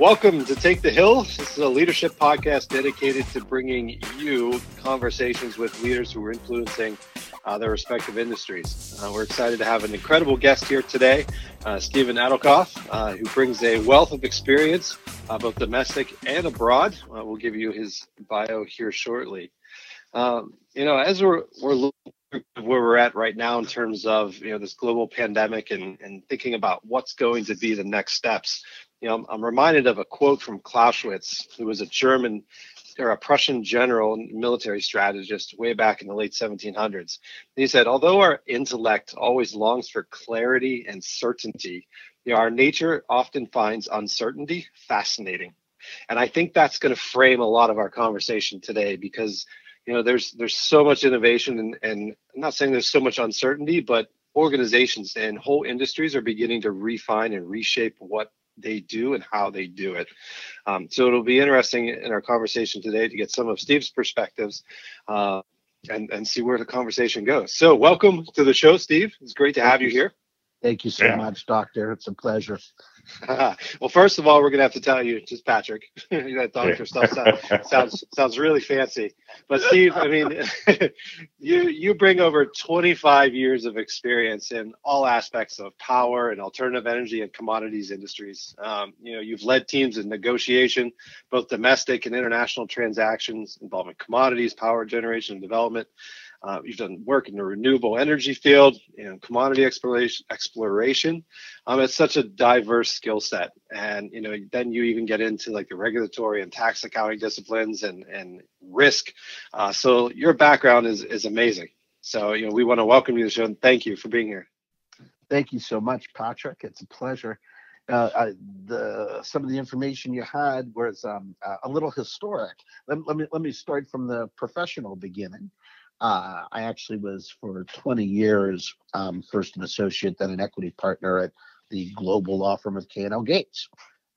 Welcome to Take the Hill. This is a leadership podcast dedicated to bringing you conversations with leaders who are influencing uh, their respective industries. Uh, we're excited to have an incredible guest here today, uh, Stephen Adelkoff, uh, who brings a wealth of experience, uh, both domestic and abroad. Uh, we'll give you his bio here shortly. Um, you know, as we're, we're looking where we're at right now in terms of you know this global pandemic and, and thinking about what's going to be the next steps you know, I'm reminded of a quote from Clausewitz, who was a German or a Prussian general and military strategist way back in the late 1700s. He said, although our intellect always longs for clarity and certainty, you know, our nature often finds uncertainty fascinating. And I think that's going to frame a lot of our conversation today because you know there's there's so much innovation and, and I'm not saying there's so much uncertainty, but organizations and whole industries are beginning to refine and reshape what they do and how they do it. Um, so it'll be interesting in our conversation today to get some of Steve's perspectives uh, and, and see where the conversation goes. So welcome to the show, Steve. It's great to have you here. Thank you so yeah. much, Doctor. It's a pleasure. well, first of all, we're gonna have to tell you, just Patrick, that doctor stuff sounds, sounds sounds really fancy. But Steve, I mean, you you bring over 25 years of experience in all aspects of power and alternative energy and commodities industries. Um, you know, you've led teams in negotiation, both domestic and international transactions involving commodities, power generation, and development. Uh, you've done work in the renewable energy field and commodity exploration. exploration. Um, it's such a diverse skill set, and you know, then you even get into like the regulatory and tax accounting disciplines and and risk. Uh, so your background is is amazing. So you know, we want to welcome you to the show and thank you for being here. Thank you so much, Patrick. It's a pleasure. Uh, I, the some of the information you had was um, uh, a little historic. Let, let, me let me start from the professional beginning. Uh, I actually was for 20 years um, first an associate, then an equity partner at the global law firm of K&L Gates.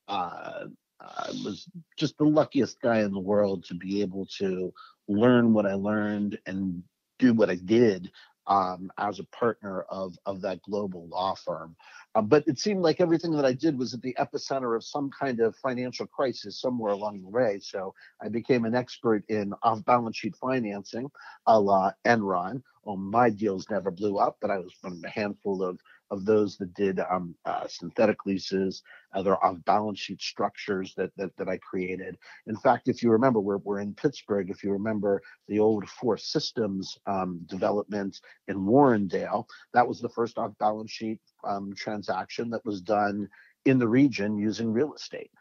Uh, I was just the luckiest guy in the world to be able to learn what I learned and do what I did um, as a partner of of that global law firm. Um, but it seemed like everything that I did was at the epicenter of some kind of financial crisis somewhere along the way. So I became an expert in off-balance sheet financing, a la Enron. Well, my deals never blew up, but I was one of a handful of of those that did um, uh, synthetic leases, other off-balance sheet structures that, that that I created. In fact, if you remember, we're we're in Pittsburgh. If you remember the old FORE Systems um, development in Warrendale, that was the first off-balance sheet um, transaction that was done in the region using real estate.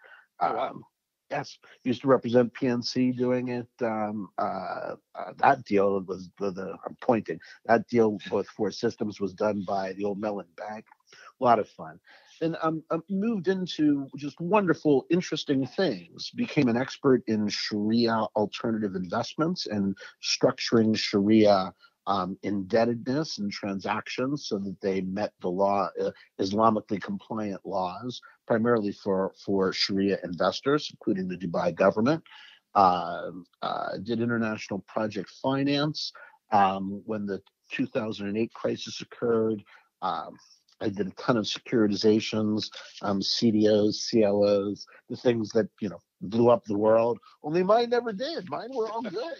Oh, wow. Um, yes, used to represent PNC doing it. Um, uh, uh, that deal was the, the, I'm pointing. That deal with FORE Systems was done by the old Mellon Bank. A lot of fun. And um, I moved into just wonderful, interesting things. Became an expert in Sharia alternative investments and structuring Sharia um, indebtedness and transactions so that they met the law, uh, Islamically compliant laws, primarily for, for Sharia investors, including the Dubai government. Uh, uh, did international project finance um, when the 2008 crisis occurred. Um, I did a ton of securitizations, um, CDOs, CLOs, the things that you know blew up the world. Only mine never did. Mine were all good.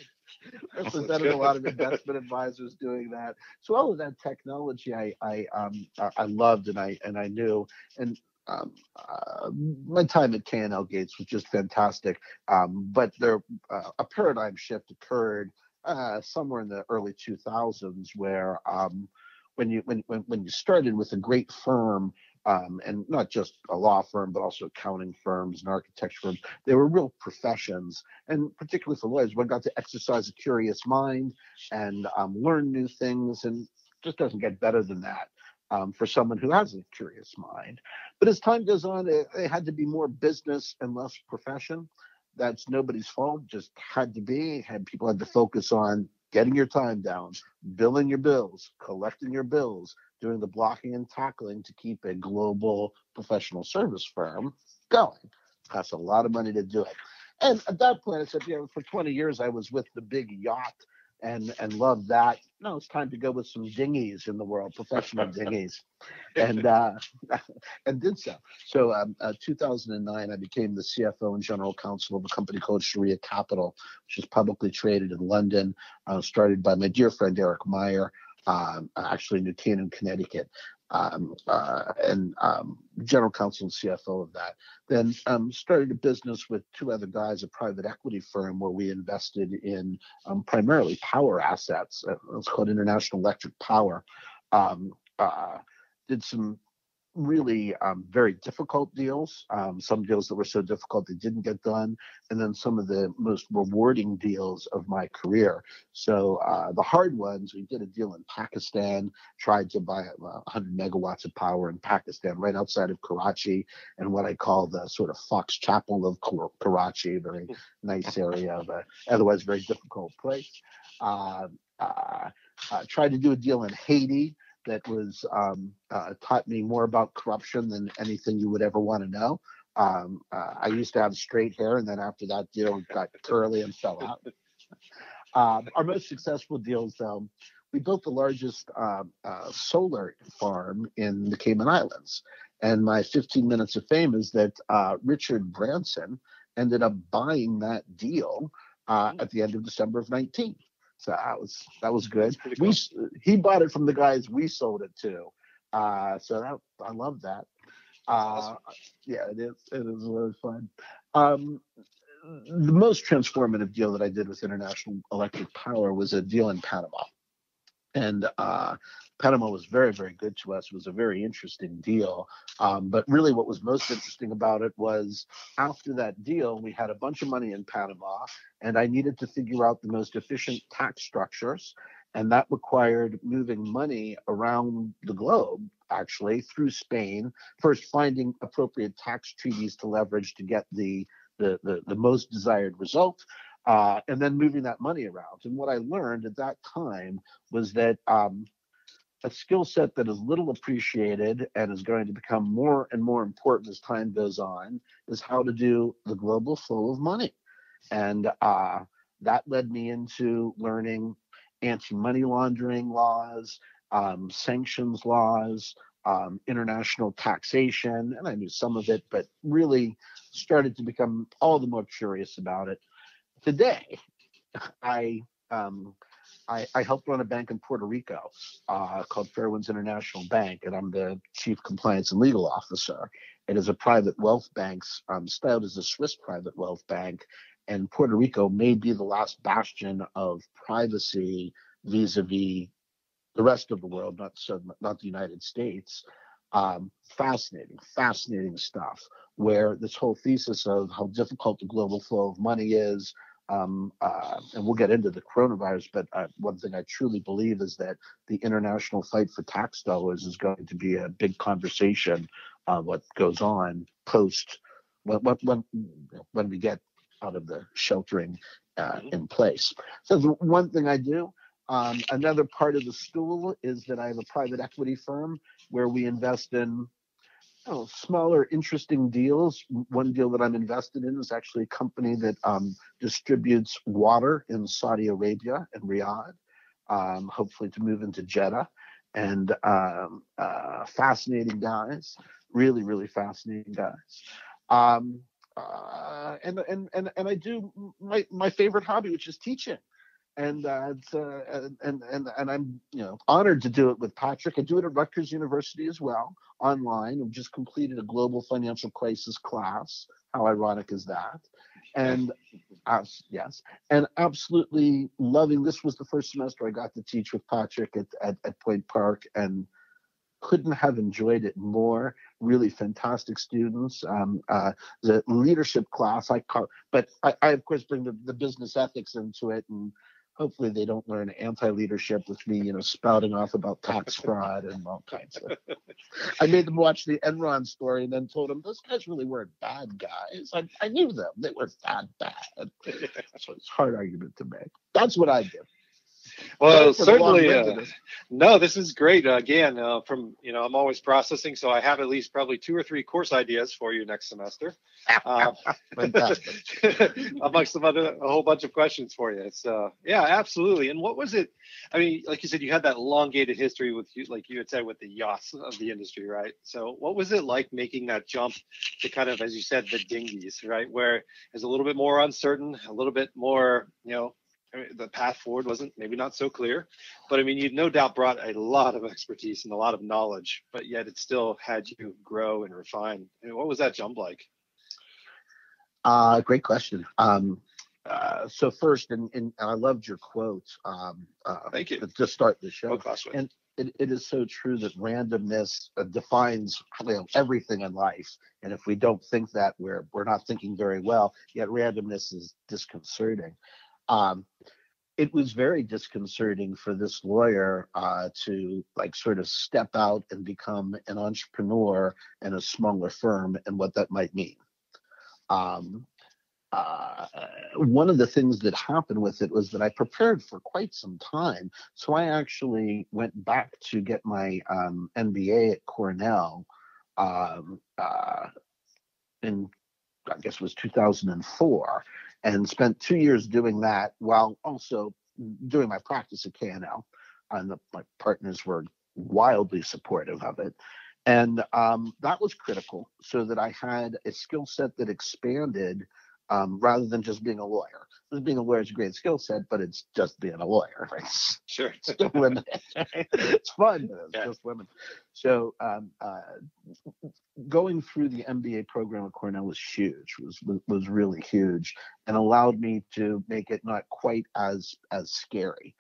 Represented a lot of investment advisors doing that. So all of that technology, I I um I loved and I and I knew and. Um, uh, my time at K&L Gates was just fantastic, um, but there uh, a paradigm shift occurred uh, somewhere in the early 2000s where um, when you when, when when you started with a great firm um, and not just a law firm, but also accounting firms and architecture firms. They were real professions, and particularly for lawyers, one got to exercise a curious mind and um, learn new things, and just doesn't get better than that. Um, for someone who has a curious mind. But as time goes on, it, it had to be more business and less profession. That's nobody's fault, just had to be. Had people had to focus on getting your time down, billing your bills, collecting your bills, doing the blocking and tackling to keep a global professional service firm going. Costs a lot of money to do it. And at that point, I said, you know, for 20 years, I was with the big yacht and and loved that. No, it's time to go with some dinghies in the world, professional dinghies, and uh, and did so. So, um, uh, 2009, I became the CFO and general counsel of a company called Shariah Capital, which is publicly traded in London, uh, started by my dear friend Eric Meyer. Um, actually, New Canaan, Connecticut um, uh, and um, general counsel and CFO of that. Then um, started a business with two other guys, a private equity firm where we invested in um, primarily power assets. Uh, it's called International Electric Power. Um, uh, did some really um, very difficult deals, um, some deals that were so difficult they didn't get done, and then some of the most rewarding deals of my career. So uh, the hard ones, we did a deal in Pakistan, tried to buy 100 uh, megawatts of power in Pakistan, right outside of Karachi, and what I call the sort of Fox Chapel of Karachi, very nice area, but otherwise very difficult place. Uh, uh, uh, tried to do a deal in Haiti that was um, uh, taught me more about corruption than anything you would ever want to know. Um, uh, I used to have straight hair, and then after that deal, got curly and fell out. Um, our most successful deals, though, we built the largest uh, uh, solar farm in the Cayman Islands. And my 15 minutes of fame is that uh, Richard Branson ended up buying that deal uh, at the end of December of 19. So that was that was good. Cool. We he bought it from the guys we sold it to. Uh, so that I love that. Uh, awesome. Yeah, it is. It is really fun. Um, the most transformative deal that I did with International Electric Power was a deal in Panama, and uh, Panama was very, very good to us. It was a very interesting deal. Um, but really, what was most interesting about it was after that deal, we had a bunch of money in Panama, and I needed to figure out the most efficient tax structures. And that required moving money around the globe, actually, through Spain, first finding appropriate tax treaties to leverage to get the, the, the, the most desired result. Uh, and then moving that money around. And what I learned at that time was that um, a skill set that is little appreciated and is going to become more and more important as time goes on is how to do the global flow of money. And uh, that led me into learning anti money laundering laws, um, sanctions laws, um, international taxation. And I knew some of it, but really started to become all the more curious about it. Today, I um, I, I helped run a bank in Puerto Rico uh, called Fairwinds International Bank, and I'm the chief compliance and legal officer. It is a private wealth bank, um, styled as a Swiss private wealth bank, and Puerto Rico may be the last bastion of privacy vis-a-vis the rest of the world, not so, not the United States. Um, fascinating, fascinating stuff. Where this whole thesis of how difficult the global flow of money is, um, uh, and we'll get into the coronavirus, but uh, one thing I truly believe is that the international fight for tax dollars is going to be a big conversation. Uh, what goes on post when, when when we get out of the sheltering uh, mm-hmm. in place. So the one thing I do. Um, another part of the stool is that I have a private equity firm where we invest in know, smaller, interesting deals. One deal that I'm invested in is actually a company that um, distributes water in Saudi Arabia and Riyadh, um, hopefully to move into Jeddah. And um, uh, fascinating guys, really, really fascinating guys. Um, uh, and, and and and I do my my favorite hobby, which is teaching and uh, uh, and and and I'm you know honored to do it with Patrick. I do it at Rutgers University as well, online. I've just completed a global financial crisis class. How ironic is that? And uh, yes, and absolutely loving. This was the first semester I got to teach with Patrick at at, at Point Park, and couldn't have enjoyed it more. Really fantastic students. Um, uh, the leadership class I call, but I, I of course bring the, the business ethics into it and hopefully they don't learn anti-leadership with me, you know, spouting off about tax fraud and all kinds of. I made them watch the Enron story and then told them those guys really weren't bad guys. I, I knew them; they weren't bad, bad. so it's a hard argument to make. That's what I do. Well, certainly. Uh, no, this is great. Uh, again, uh, from you know, I'm always processing, so I have at least probably two or three course ideas for you next semester. Uh, amongst some other, a whole bunch of questions for you. It's uh, yeah, absolutely. And what was it? I mean, like you said, you had that elongated history with you, like you had said, with the yachts of the industry, right? So, what was it like making that jump to kind of, as you said, the dinghies, right, where it's a little bit more uncertain, a little bit more, you know the path forward wasn't maybe not so clear, but I mean, you've no doubt brought a lot of expertise and a lot of knowledge, but yet it still had you grow and refine. I mean, what was that jump like? Uh, great question. Um, uh, so first, and, and, I loved your quote. Um, uh, Thank you. To start the show. and it, it is so true that randomness uh, defines you know, everything in life. And if we don't think that, we're we're not thinking very well. Yet randomness is disconcerting. Um, it was very disconcerting for this lawyer uh, to like sort of step out and become an entrepreneur in a smaller firm and what that might mean. Um, uh, one of the things that happened with it was that I prepared for quite some time. So I actually went back to get my um, MBA at Cornell um, uh, in, I guess it was 2004 and spent two years doing that while also doing my practice at K&L. And the, my partners were wildly supportive of it. And um, that was critical so that I had a skill set that expanded um, rather than just being a lawyer. Being a lawyer is a great skill set, but it's just being a lawyer, right? Sure. It's women. it's fun, but it's yeah. just women. So um, uh, going through the MBA program at Cornell was huge. Was was really huge, and allowed me to make it not quite as as scary.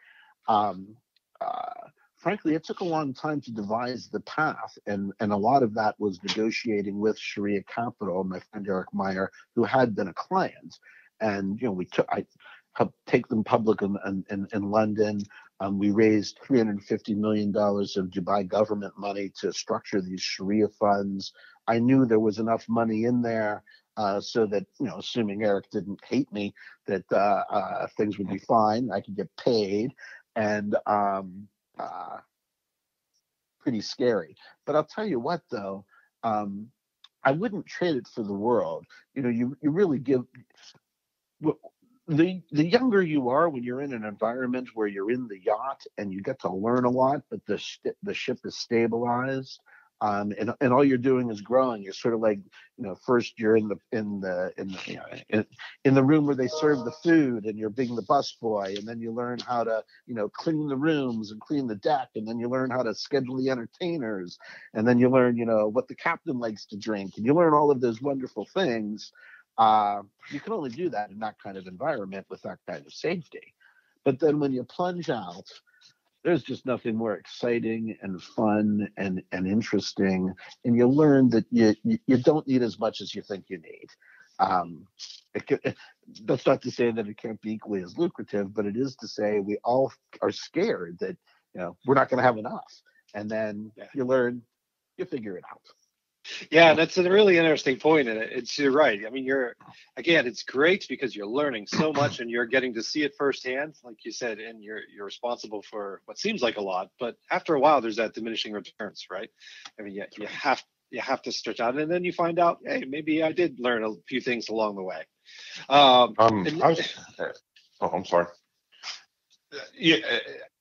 Um, uh, frankly, it took a long time to devise the path, and and a lot of that was negotiating with Shariah Capital, my friend Eric Meyer, who had been a client, and you know we took I helped take them public in in, in London. Um, we raised 350 million dollars of Dubai government money to structure these Sharia funds. I knew there was enough money in there uh, so that you know, assuming Eric didn't hate me, that uh, uh, things would be fine. I could get paid, and um, uh, pretty scary. But I'll tell you what, though, um, I wouldn't trade it for the world. You know, you you really give the the younger you are when you're in an environment where you're in the yacht and you get to learn a lot, but the sh- the ship is stabilized um, and, and all you're doing is growing. You're sort of like, you know, first you're in the in the in the you know, in, in the room where they serve the food, and you're being the bus boy, and then you learn how to, you know, clean the rooms and clean the deck, and then you learn how to schedule the entertainers, and then you learn, you know, what the captain likes to drink, and you learn all of those wonderful things. Uh, you can only do that in that kind of environment with that kind of safety. But then when you plunge out there's just nothing more exciting and fun and, and interesting. And you learn that you, you don't need as much as you think you need. Um, it, that's not to say that it can't be equally as lucrative, but it is to say we all are scared that you know we're not going to have enough, and then yeah. you learn, you figure it out. Yeah, that's a really interesting point, and it's you're right. I mean, you're again, it's great because you're learning so much and you're getting to see it firsthand, like you said, and you're you're responsible for what seems like a lot, but after a while, there's that diminishing returns, right? I mean, yeah, you have you have to stretch out, and then you find out, hey, maybe I did learn a few things along the way. Um, um and, I was, oh, I'm sorry. Yeah,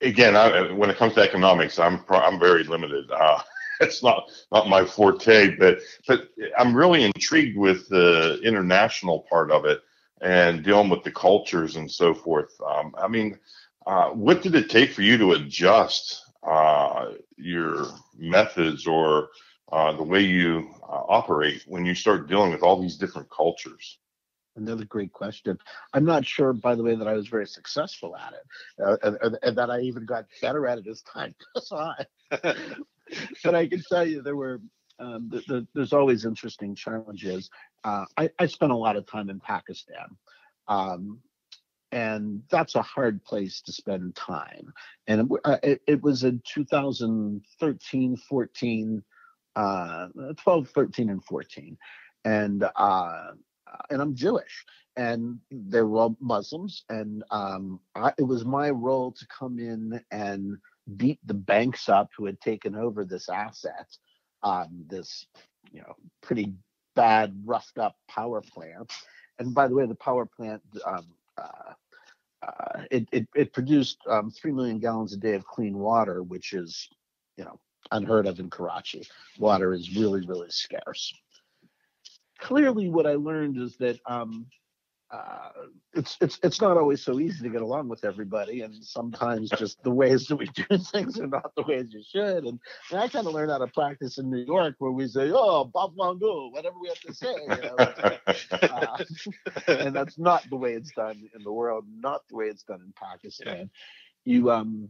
again, I, when it comes to economics, I'm I'm very limited. Uh, that's not not my forte, but but I'm really intrigued with the international part of it and dealing with the cultures and so forth. Um, I mean, uh, what did it take for you to adjust uh, your methods or uh, the way you uh, operate when you start dealing with all these different cultures? Another great question. I'm not sure, by the way, that I was very successful at it, uh, and, and, that I even got better at it as time goes on. but I can tell you there were um, the, the, there's always interesting challenges. Uh, I, I, spent a lot of time in Pakistan. Um, and that's a hard place to spend time. And it, uh, it, it was in 2013, 14, uh, 12, 13, and 14. And uh, and I'm Jewish. and they were all Muslims. And um, I, it was my role to come in and beat the banks up who had taken over this asset, um, this you know pretty bad, roughed up power plant. And by the way, the power plant um, uh, uh, it, it, it produced um, three million gallons a day of clean water, which is you know unheard of in Karachi. Water is really really scarce. Clearly, what I learned is that um, uh, it's it's it's not always so easy to get along with everybody, and sometimes just the ways that we do things are not the ways you should. And, and I kind of learned how to practice in New York, where we say, "Oh, Bob Mongo," whatever we have to say, you know? uh, and that's not the way it's done in the world, not the way it's done in Pakistan. Yeah. You um,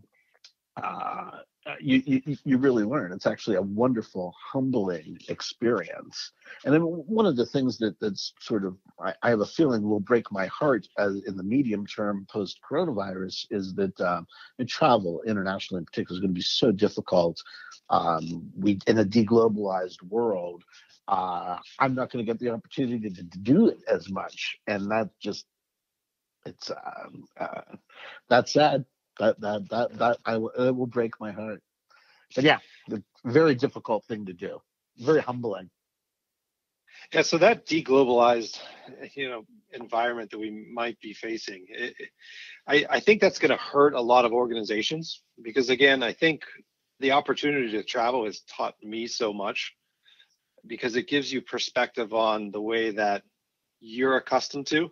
uh, you, you you really learn. It's actually a wonderful, humbling experience. And then one of the things that that's sort of I, I have a feeling will break my heart as in the medium term post coronavirus is that um, travel internationally in particular is going to be so difficult. Um, we in a deglobalized world, uh, I'm not going to get the opportunity to, to, do it as much, and that just it's um, uh, that's sad that that that that I it will break my heart. But yeah, the very difficult thing to do. Very humbling. Yeah, so that deglobalized, you know, environment that we might be facing, it, I, I think that's going to hurt a lot of organizations because, again, I think the opportunity to travel has taught me so much because it gives you perspective on the way that you're accustomed to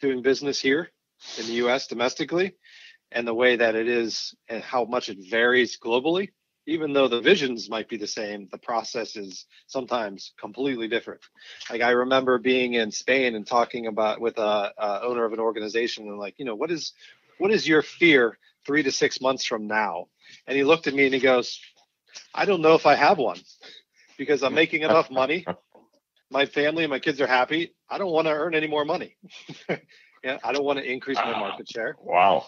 doing business here in the U.S. domestically, and the way that it is and how much it varies globally. Even though the visions might be the same, the process is sometimes completely different. Like I remember being in Spain and talking about with a, a owner of an organization and like, you know, what is what is your fear three to six months from now? And he looked at me and he goes, I don't know if I have one because I'm making enough money. My family and my kids are happy. I don't want to earn any more money. Yeah, I don't want to increase my ah, market share. Wow.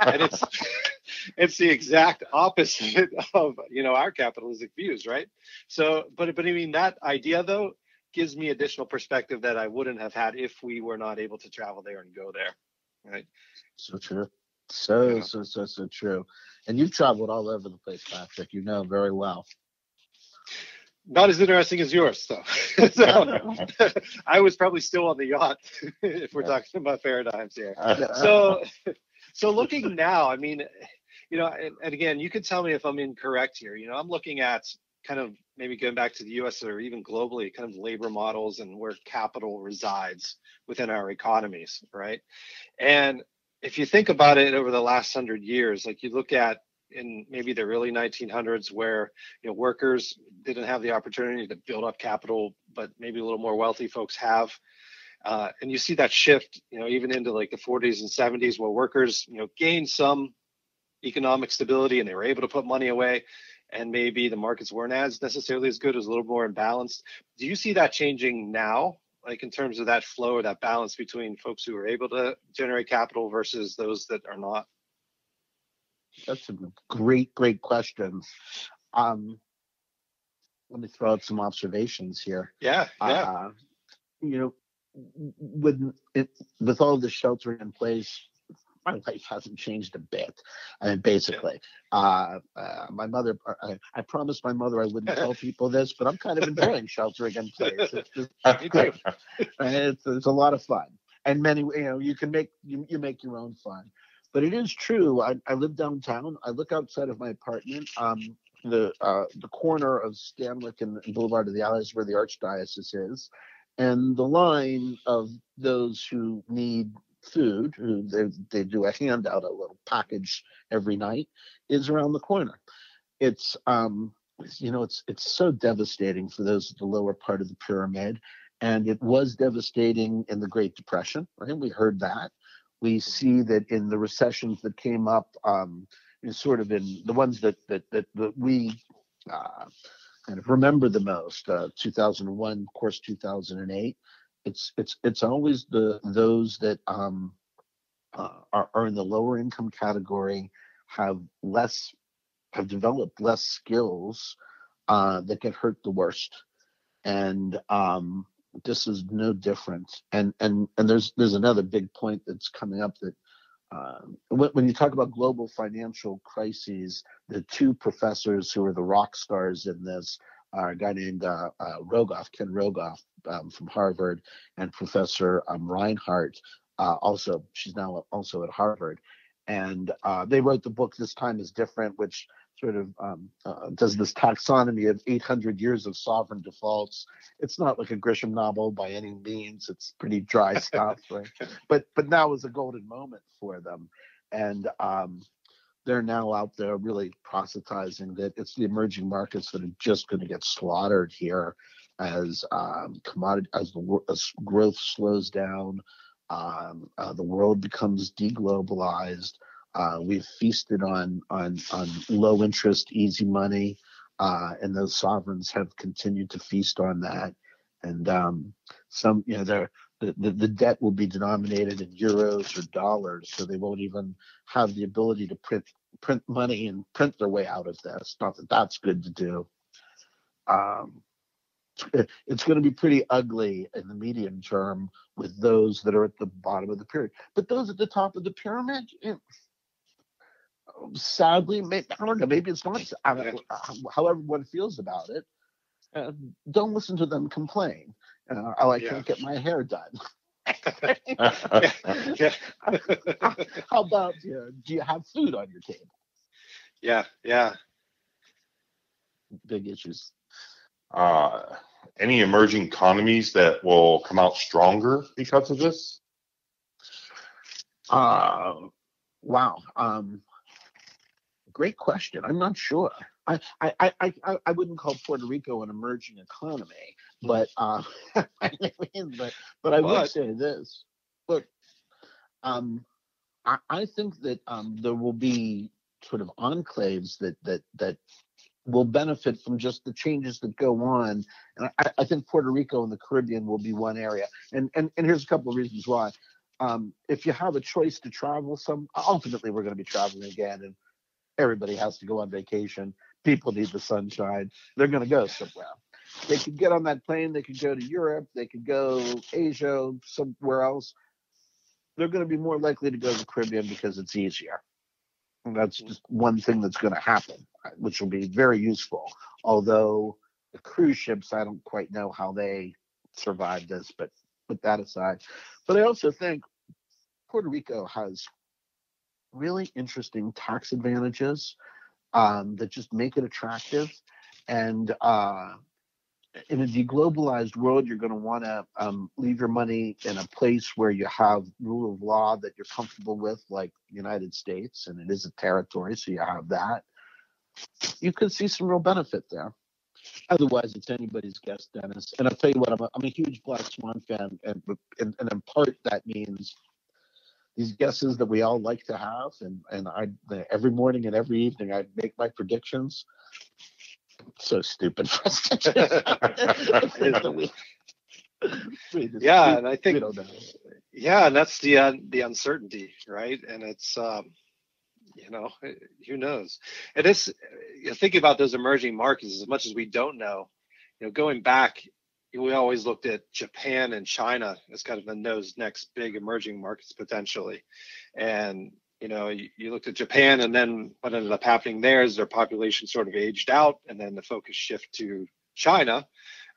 And it's it's the exact opposite of you know our capitalistic views, right? So, but but I mean that idea though gives me additional perspective that I wouldn't have had if we were not able to travel there and go there, right? So true. So yeah. so so so true. And you've traveled all over the place, Patrick. You know very well not as interesting as yours. though. so I was probably still on the yacht if we're talking about paradigms here. So, so looking now, I mean, you know, and, and, again, you can tell me if I'm incorrect here. You know, I'm looking at kind of maybe going back to the U.S. or even globally, kind of labor models and where capital resides within our economies, right? And if you think about it over the last hundred years, like you look at in maybe the early 1900s where you know workers didn't have the opportunity to build up capital but maybe a little more wealthy folks have. Uh, and you see that shift you know even into like the 40s and 70s where workers you know gained some economic stability and they were able to put money away and maybe the markets weren't as necessarily as good as a little more imbalanced. Do you see that changing now like in terms of that flow or that balance between folks who are able to generate capital versus those that are not that's a great, great questions. Um, let me throw out some observations here. Yeah, yeah. Uh, you know, with it, with all the sheltering in place, my life hasn't changed a bit. I mean, basically, uh, uh, my mother. I, I, promised my mother I wouldn't tell people this, but I'm kind of enjoying sheltering in place. It's just great. It's, it's a lot of fun, and many. You know, you can make you, you make your own fun. But it is true. I, I live downtown. I look outside of my apartment. Um, the uh, the corner of Stanwix and, Boulevard of the Allies where the Archdiocese is, and the line of those who need food, who they, they do a handout, a little package every night, is around the corner. It's um, you know, it's it's so devastating for those at the lower part of the pyramid, and it was devastating in the Great Depression. Right, we heard that we see that in the recessions that came up, um, sort of in the ones that that that, that we uh, kind of remember the most, uh, 2001, of course, 2008. It's it's it's always the those that um, uh, are, are in the lower income category have less have developed less skills uh, that get hurt the worst, and um, this is no different. And and and there's there's another big point that's coming up that um, when, when, you talk about global financial crises, the two professors who are the rock stars in this are a guy named uh, uh, Rogoff, Ken Rogoff um, from Harvard, and Professor um, Reinhart. Uh, also, she's now also at Harvard, and uh, they wrote the book. This time is different, which sort of um, uh, does this taxonomy of 800 years of sovereign defaults. It's not like a Grisham novel by any means. It's pretty dry stuff, right? But but now is a golden moment for them, and um, they're now out there really proselytizing that it's the emerging markets that are just going to get slaughtered here as um, commodity as the as growth slows down. Um, uh, the world becomes deglobalized uh, we've feasted on on on low interest, easy money, uh, and those sovereigns have continued to feast on that. And um, some, you know, the, the the debt will be denominated in euros or dollars, so they won't even have the ability to print print money and print their way out of this. Not that that's good to do. Um, it's going to be pretty ugly in the medium term with those that are at the bottom of the pyramid. But those at the top of the pyramid, sadly, maybe, I don't know, maybe it's not, however one feels about it, uh, don't listen to them complain. Uh, oh, I yeah. can't get my hair done. How about you know, do you have food on your table? Yeah, yeah. Big issues. Uh, any emerging economies that will come out stronger because of this? Uh, wow. Um, Great question. I'm not sure. I I I I, I wouldn't call Puerto Rico an emerging economy, but uh, I mean, but but I would say this. Look, um, I, I think that um, there will be sort of enclaves that that that will benefit from just the changes that go on. And I, I, think Puerto Rico and the Caribbean will be one area. And and, and here's a couple of reasons why. Um, if you have a choice to travel some, ultimately we're going to be traveling again, and Everybody has to go on vacation. People need the sunshine. They're going to go somewhere. They could get on that plane. They could go to Europe. They could go Asia, somewhere else. They're going to be more likely to go to the Caribbean because it's easier. And that's mm-hmm. just one thing that's going to happen, which will be very useful. Although the cruise ships, I don't quite know how they survived this, but put that aside. But I also think Puerto Rico has really interesting tax advantages um, that just make it attractive. And uh, in a deglobalized world, you're going to want to um, leave your money in a place where you have rule of law that you're comfortable with, like the United States, and it is a territory, so you have that. You could see some real benefit there. Otherwise, it's anybody's guess, Dennis. And I'll tell you what, I'm a, I'm a huge Black Swan fan, and, and, and in part that means these guesses that we all like to have, and and I every morning and every evening I make my predictions. So stupid for us to yeah, and I think yeah, and that's the uh, the uncertainty, right? And it's um, you know who knows. And It is you know, thinking about those emerging markets as much as we don't know. You know, going back we always looked at Japan and China as kind of the those next big emerging markets potentially. And you know, you, you, looked at Japan, and then what ended up happening there is their population sort of aged out, and then the focus shift to China.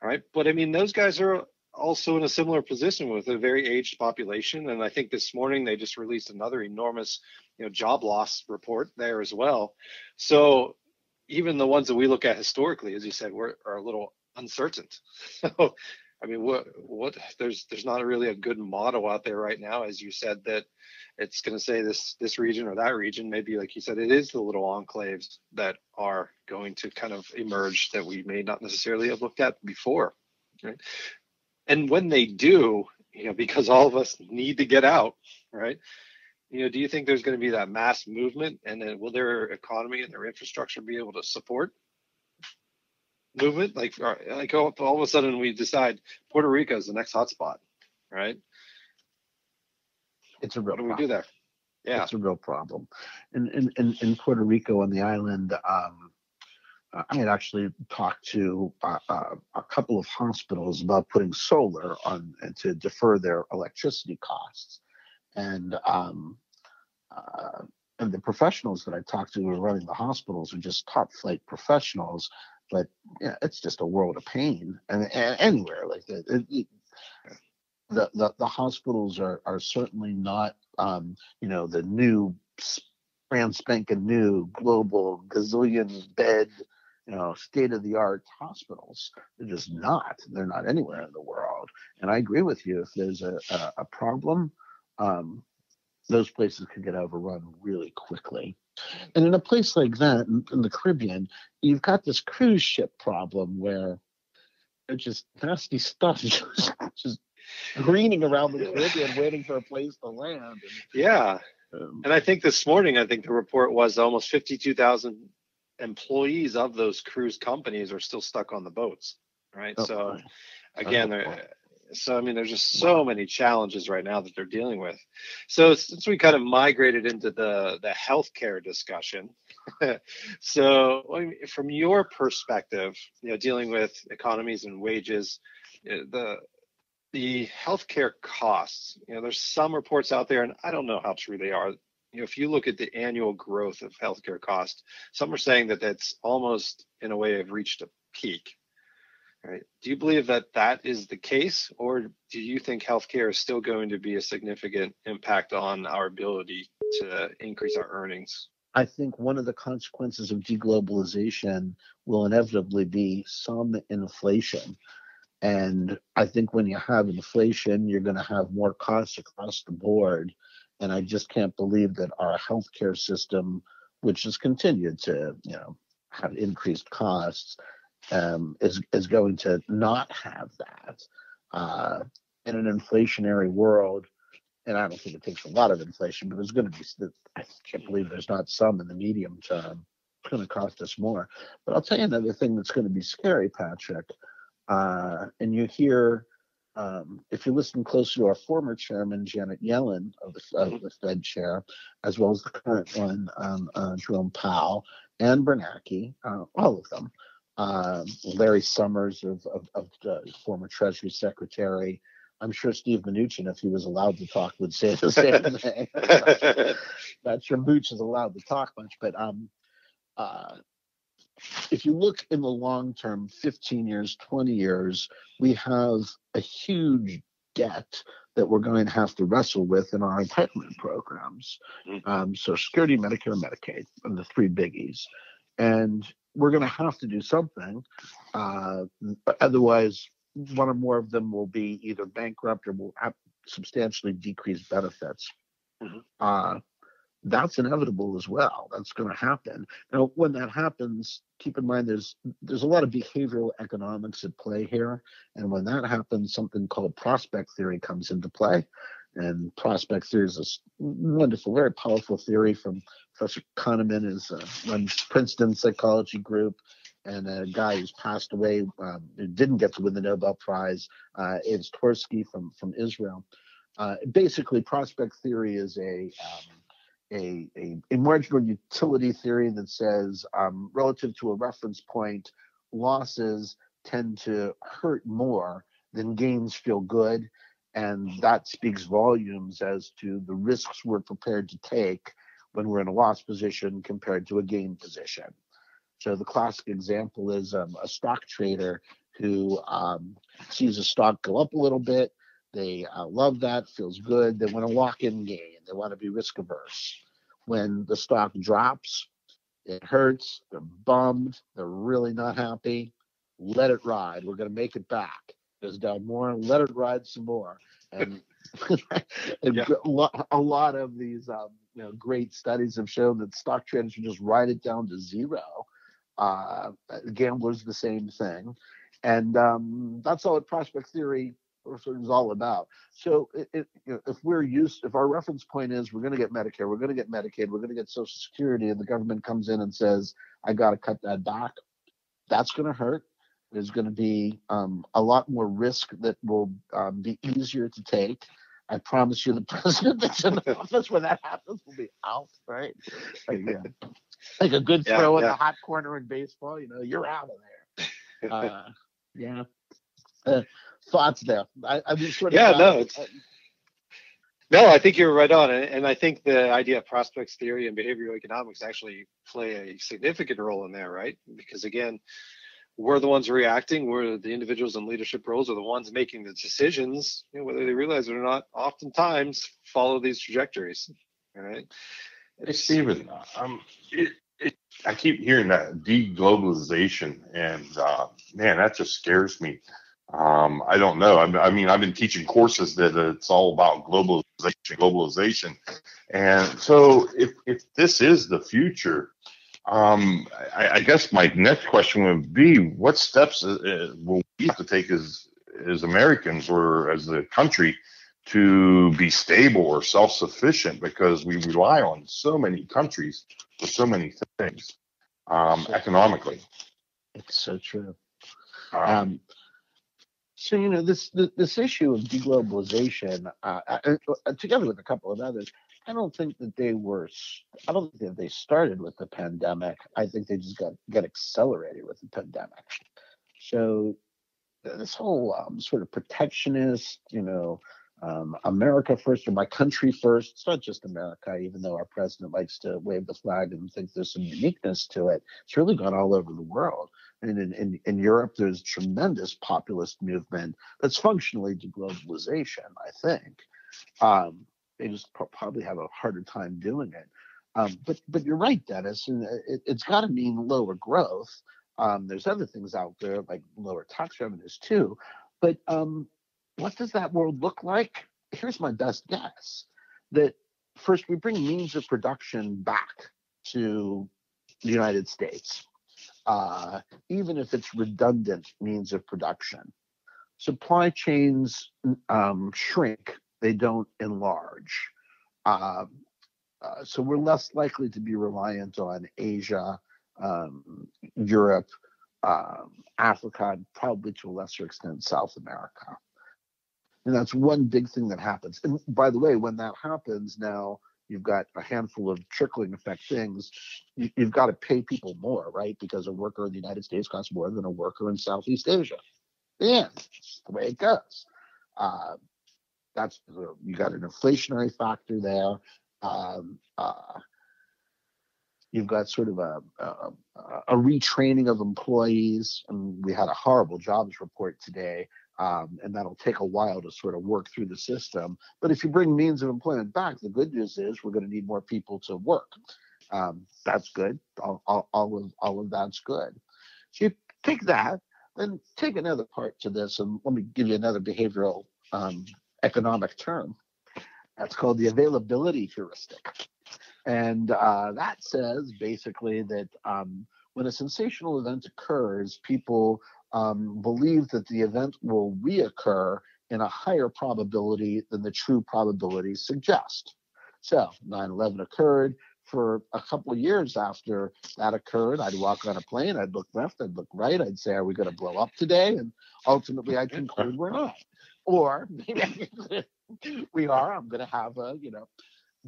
All right, but I mean, those guys are also in a similar position with a very aged population, and I think this morning they just released another enormous, you know, job loss report there as well. So even the ones that we look at historically, as you said, were are a little uncertain. So, I mean, what what there's there's not really a good model out there right now, as you said that it's going to say this this region or that region. Maybe like you said, it is the little enclaves that are going to kind of emerge that we may not necessarily have looked at before. Right? And when they do, you know, because all of us need to get out, right? You know, do you think there's going to be that mass movement, and then will their economy and their infrastructure be able to support movement, like like all, all of a sudden we decide Puerto Rico is the next hotspot, right? It's a real. What do we do there? Yeah, it's a real problem. In in in, in Puerto Rico on the island, um, I had actually talked to uh, uh, a couple of hospitals about putting solar on and to defer their electricity costs, and um, uh, and the professionals that I talked to who were running the hospitals are just top flight professionals, but yeah, it's just a world of pain, and, and anywhere like that. It, it, the, the, the hospitals are, are certainly not um, you know the new brand spanking new global gazillion bed you know state of the art hospitals they're just not they're not anywhere in the world and i agree with you if there's a, a, a problem um, those places can get overrun really quickly and in a place like that in, the caribbean you've got this cruise ship problem where it's just nasty stuff just, just greening around the Caribbean, waiting for a place to land. And, yeah, um, and I think this morning, I think the report was almost fifty-two thousand employees of those cruise companies are still stuck on the boats, right? Oh, so, again, oh, so I mean, there's just so many challenges right now that they're dealing with. So since we kind of migrated into the the healthcare discussion, so from your perspective, you know, dealing with economies and wages, eh, the the healthcare costs, you know, there's some reports out there, and I don't know how true they are. You know, if you look at the annual growth of healthcare costs, some are saying that that's almost in a way have reached a peak. Right? Do you believe that that is the case, or do you think healthcare is still going to be a significant impact on our ability to increase our earnings? I think one of the consequences of deglobalization will inevitably be some inflation. And I think when you have inflation, you're going to have more costs across the board. And I just can't believe that our healthcare system, which has continued to, you know, have increased costs, um, is is going to not have that uh, in an inflationary world. And I don't think it takes a lot of inflation, but there's going to be. I can't believe there's not some in the medium term. It's going to cost us more. But I'll tell you another thing that's going to be scary, Patrick. Uh, and you hear, um, if you listen closely to our former chairman, Janet Yellen, of the, of the Fed chair, as well as the current one, um, uh, Jerome Powell, and Bernanke, uh, all of them, uh, Larry Summers, of, of, of the former Treasury Secretary, I'm sure Steve Mnuchin, if he was allowed to talk, would say the same thing. Not sure Mooch is allowed to talk much, but um, uh, if you look in the long term, 15 years, 20 years, we have a huge debt that we're going to have to wrestle with in our entitlement programs. Mm-hmm. Um, so, Security, Medicare, Medicaid, and the three biggies. And we're going to have to do something. Uh, otherwise, one or more of them will be either bankrupt or will have substantially decrease benefits. Mm-hmm. Uh, that's inevitable as well. That's going to happen. Now, when that happens, keep in mind there's there's a lot of behavioral economics at play here, and when that happens, something called prospect theory comes into play. And prospect theory is a wonderful, very powerful theory from Professor Kahneman, is uh, runs Princeton Psychology Group, and a guy who's passed away um, didn't get to win the Nobel Prize, uh, is Tversky from from Israel. Uh, basically, prospect theory is a um, a, a, a marginal utility theory that says um, relative to a reference point, losses tend to hurt more than gains feel good. And that speaks volumes as to the risks we're prepared to take when we're in a loss position compared to a gain position. So the classic example is um, a stock trader who um, sees a stock go up a little bit. They uh, love that, feels good. They want to lock in gain. They want to be risk averse when the stock drops, it hurts, they're bummed, they're really not happy. Let it ride. We're going to make it back. Goes down more, and let it ride some more. And, and yeah. a lot of these um, you know, great studies have shown that stock traders just ride it down to zero. Uh, gamblers, the same thing. And um, that's all at prospect theory is all about. So it, it, you know, if we're used, if our reference point is we're going to get Medicare, we're going to get Medicaid, we're going to get Social Security, and the government comes in and says, I got to cut that back, that's going to hurt. There's going to be um, a lot more risk that will um, be easier to take. I promise you, the president that's in office when that happens will be out, right? Like, yeah. like a good Yeah, throw in yeah. the hot corner in baseball. You know, you're out of there. Uh, yeah. Uh, thoughts there. I, I was sort of. Yeah, no, it's- uh, No, I think you're right on, and and I think the idea of prospects theory and behavioral economics actually play a significant role in there, right? Because again, we're the ones reacting. We're the individuals in leadership roles are the ones making the decisions, you know, whether they realize it or not. Oftentimes, follow these trajectories. All right. Hey, Stephen, um, it, it, I keep hearing that deglobalization, and uh, man, that just scares me. Um, I don't know. I, I mean, I've been teaching courses that it's all about globalization, globalization, and so if if this is the future, um, I, I guess my next question would be, what steps uh, uh, will we have to take as as Americans or as a country to be stable or self-sufficient because we rely on so many countries for so many things um, economically. It's so true. Um, Um, so you know this this, this issue of deglobalization, uh, uh, uh, together with a couple of others, I don't think that they were. I don't think that they started with the pandemic. I think they just got got accelerated with the pandemic. So this whole um, sort of protectionist, you know, um, America first or my country first. It's not just America, even though our president likes to wave the flag and think there's some uniqueness to it. It's really gone all over the world. And in, in, in Europe, there's tremendous populist movement that's functionally deglobalization, I think. Um, they just pro- probably have a harder time doing it. Um, but but you're right, Dennis, and it, it's got to mean lower growth. Um, there's other things out there like lower tax revenues too. But um, what does that world look like? Here's my best guess: that first we bring means of production back to the United States uh, even if it's redundant means of production. Supply chains um, shrink, they don't enlarge. Um, uh, so we're less likely to be reliant on Asia, um, Europe, um, Africa, and probably to a lesser extent South America. And that's one big thing that happens. And by the way, when that happens, now you've got a handful of trickling effect things you, you've got to pay people more, right? Because a worker in the United States costs more than a worker in Southeast Asia. Yeah, the way it goes. Uh, that's you got an inflationary factor there. Um, uh, you've got sort of a, a a retraining of employees, and we had a horrible jobs report today. Um, and that'll take a while to sort of work through the system. But if you bring means of employment back, the good news is we're going to need more people to work. Um, that's good. All, all, all of all of that's good. So you take that, then take another part to this, and let me give you another behavioral um, economic term. That's called the availability heuristic, and uh, that says basically that um, when a sensational event occurs, people um, believe that the event will reoccur in a higher probability than the true probabilities suggest. So 9/11 occurred for a couple of years after that occurred, I'd walk on a plane, I'd look left, I'd look right, I'd say, Are we going to blow up today? And ultimately, I'd conclude we're not. Or we are. I'm going to have a, you know,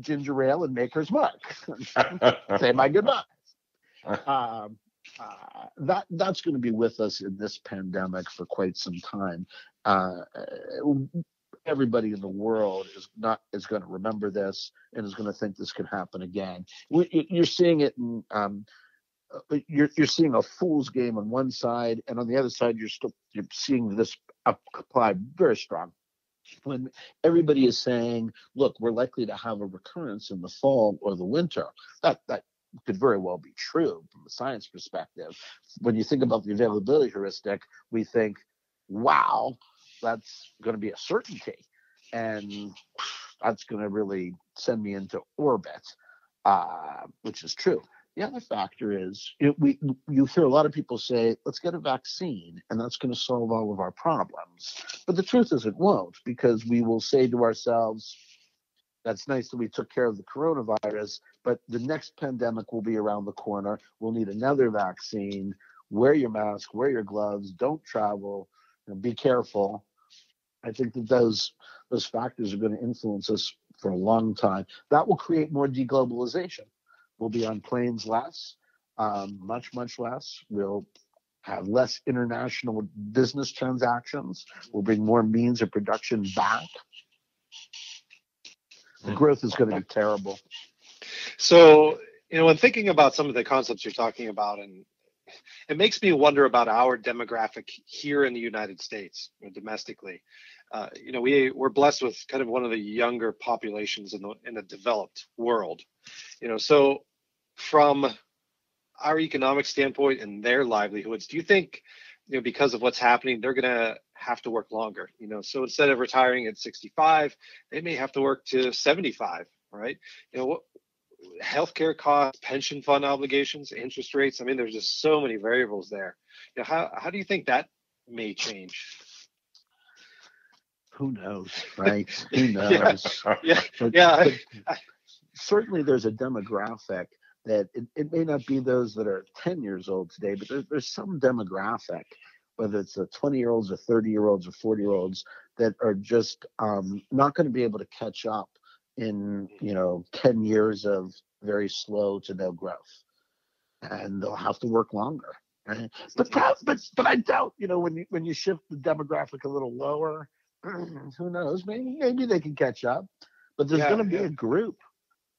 ginger ale and Maker's Mark. say my goodbyes. Um, uh, that that's going to be with us in this pandemic for quite some time. Uh, everybody in the world is not is going to remember this and is going to think this could happen again. We, you- you're seeing it in. Um, you're you're seeing a fool's game on one side, and on the other side, you're still you're seeing this apply very strong. When everybody is saying, "Look, we're likely to have a recurrence in the fall or the winter," that that could very well be true from a science perspective. When you think about the availability heuristic, we think, "Wow, that's going to be a certainty," and that's going to really send me into orbit, uh, which is true. The other factor is you, we you hear a lot of people say, "Let's get a vaccine, and that's going to solve all of our problems." But the truth is, it won't, because we will say to ourselves, "That's nice that we took care of the coronavirus, but the next pandemic will be around the corner. We'll need another vaccine. Wear your mask, wear your gloves, don't travel, you know, be careful." I think that those those factors are going to influence us for a long time. That will create more deglobalization. We'll be on planes less, um, much much less. We'll have less international business transactions. We'll bring more means of production back. The hmm. growth is going to be terrible. So, you know, when thinking about some of the concepts you're talking about, and it makes me wonder about our demographic here in the United States, domestically. Uh, you know, we we're blessed with kind of one of the younger populations in the in the developed world. You know, so from our economic standpoint and their livelihoods, do you think, you know, because of what's happening, they're gonna have to work longer? You know, so instead of retiring at 65, they may have to work to 75, right? You know, what healthcare costs, pension fund obligations, interest rates. I mean, there's just so many variables there. You know, how how do you think that may change? Who knows, right? Who knows? yeah, but, yeah. But certainly, there's a demographic that it, it may not be those that are 10 years old today, but there, there's some demographic, whether it's the 20 year olds or 30 year olds or 40 year olds, that are just um, not going to be able to catch up in you know 10 years of very slow to no growth and they'll have to work longer right? but but but i doubt you know when you when you shift the demographic a little lower who knows maybe maybe they can catch up but there's yeah, going to be yeah. a group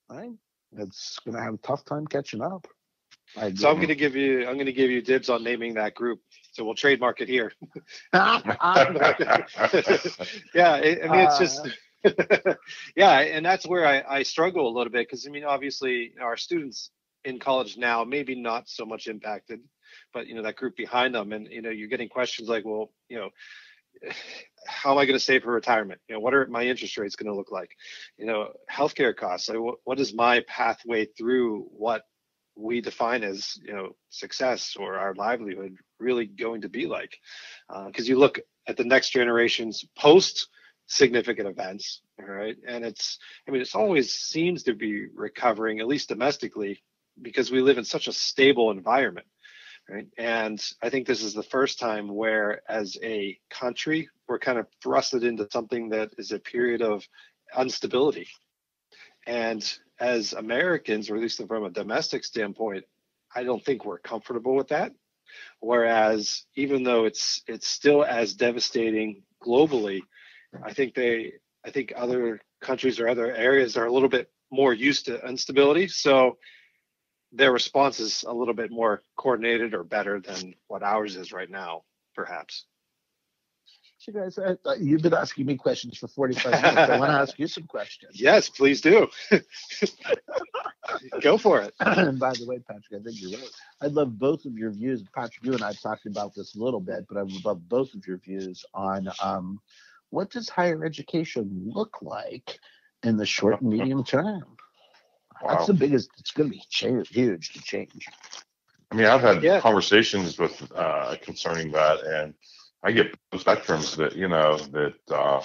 right that's going to have a tough time catching up so I'm going to give you I'm going to give you dibs on naming that group. So we'll trademark it here. yeah, I mean it's just uh, yeah, and that's where I, I struggle a little bit because I mean, obviously, our students in college now maybe not so much impacted, but you know that group behind them, and you know you're getting questions like, well, you know, how am I going to save for retirement? You know, what are my interest rates going to look like? You know, healthcare costs. Like, what, is my pathway through what we define as you know success or our livelihood really going to be like? Because uh, you look at the next generations post significant events all right and it's i mean it's always seems to be recovering at least domestically because we live in such a stable environment right? And i think this is the first time where as a country we're kind of thrusted into something that is a period of instability. And as americans or at least from a domestic standpoint i don't think we're comfortable with that. Whereas even though it's it's still as devastating globally I think they, I think other countries or other areas are a little bit more used to instability, so their response is a little bit more coordinated or better than what ours is right now, perhaps. You guys, uh, you've been asking me questions for 45 minutes. I want to ask you some questions. Yes, please do. Go for it. and by the way, Patrick, I think you're right. I love both of your views. Patrick, you and I have talked about this a little bit, but I would love both of your views on um, what does higher education look like in the short and medium term? Wow. That's the biggest. It's going to be change, huge to change. I mean, I've had yeah. conversations with uh, concerning that, and I get spectrums that you know that uh,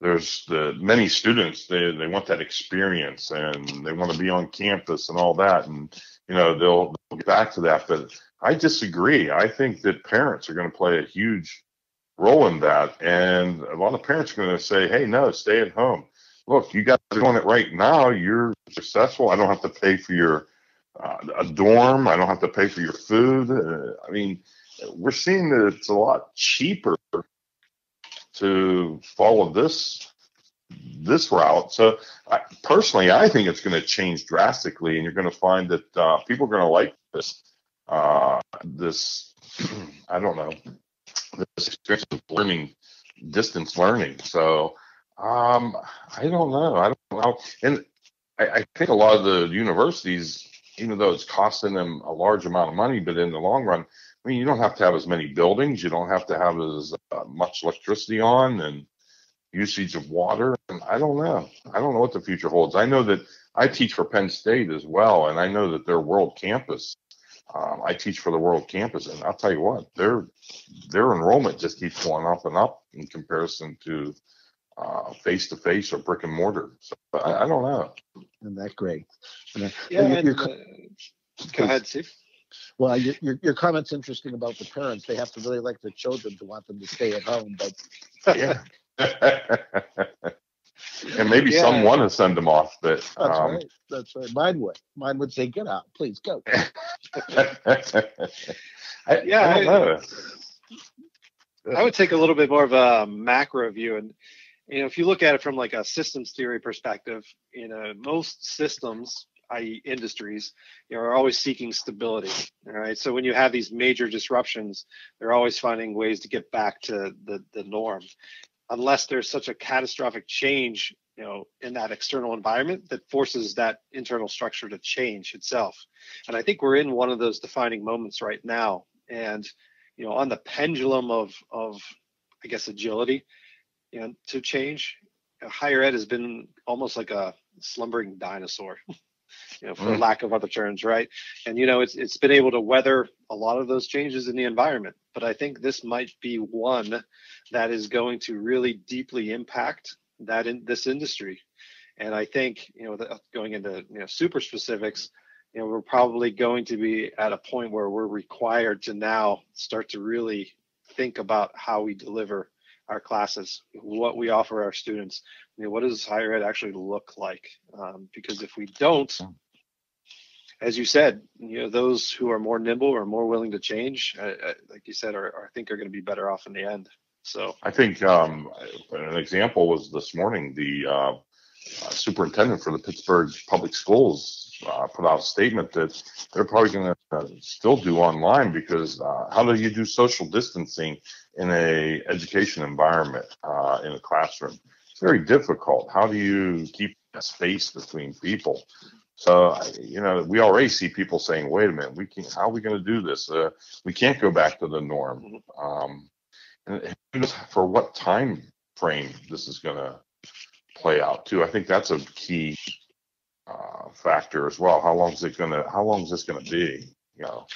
there's the many students they they want that experience and they want to be on campus and all that, and you know they'll, they'll get back to that. But I disagree. I think that parents are going to play a huge role in that. And a lot of parents are going to say, hey, no, stay at home. Look, you guys are doing it right now. You're successful. I don't have to pay for your uh, a dorm. I don't have to pay for your food. Uh, I mean, we're seeing that it's a lot cheaper to follow this this route. So I, personally, I think it's going to change drastically, and you're going to find that uh, people are going to like this. Uh, this I don't know this experience of learning, distance learning. So um, I don't know. I don't know. And I, I think a lot of the universities, even though it's costing them a large amount of money, but in the long run, I mean, you don't have to have as many buildings. You don't have to have as uh, much electricity on and usage of water. And I don't know. I don't know what the future holds. I know that I teach for Penn State as well, and I know that their world campus um, I teach for the World Campus, and I'll tell you what, their their enrollment just keeps going up and up in comparison to face to face or brick and mortar. So I, I don't know. Isn't that great? And, yeah. Well, and, uh, go ahead, Steve. Well, your, your, your comment's interesting about the parents. They have to really like the children to want them to stay at home, but yeah. and maybe yeah. some want to send them off, but that's um, right. That's right. Mine would. Mine would say, "Get out, please go." I, yeah, I, I, I would take a little bit more of a macro view, and you know, if you look at it from like a systems theory perspective, you know, most systems i.e., industries, you know, are always seeking stability. All right. So when you have these major disruptions, they're always finding ways to get back to the, the norm unless there's such a catastrophic change you know in that external environment that forces that internal structure to change itself and i think we're in one of those defining moments right now and you know on the pendulum of of i guess agility you know to change higher ed has been almost like a slumbering dinosaur you know, for mm. lack of other terms, right? And you know, it's it's been able to weather a lot of those changes in the environment. But I think this might be one that is going to really deeply impact that in this industry. And I think, you know, going into you know super specifics, you know, we're probably going to be at a point where we're required to now start to really think about how we deliver our classes, what we offer our students. You know, what does higher ed actually look like? Um, because if we don't, as you said, you know, those who are more nimble or more willing to change, uh, uh, like you said, are, are I think are going to be better off in the end. So I think um, an example was this morning the uh, uh, superintendent for the Pittsburgh Public Schools uh, put out a statement that they're probably going to uh, still do online because uh, how do you do social distancing in a education environment uh, in a classroom? It's very difficult. How do you keep space between people? So you know, we already see people saying, "Wait a minute, we can How are we going to do this? Uh, we can't go back to the norm." Mm-hmm. Um, and for what time frame this is going to play out too. I think that's a key uh, factor as well. How long is it going to? How long is this going to be? You know.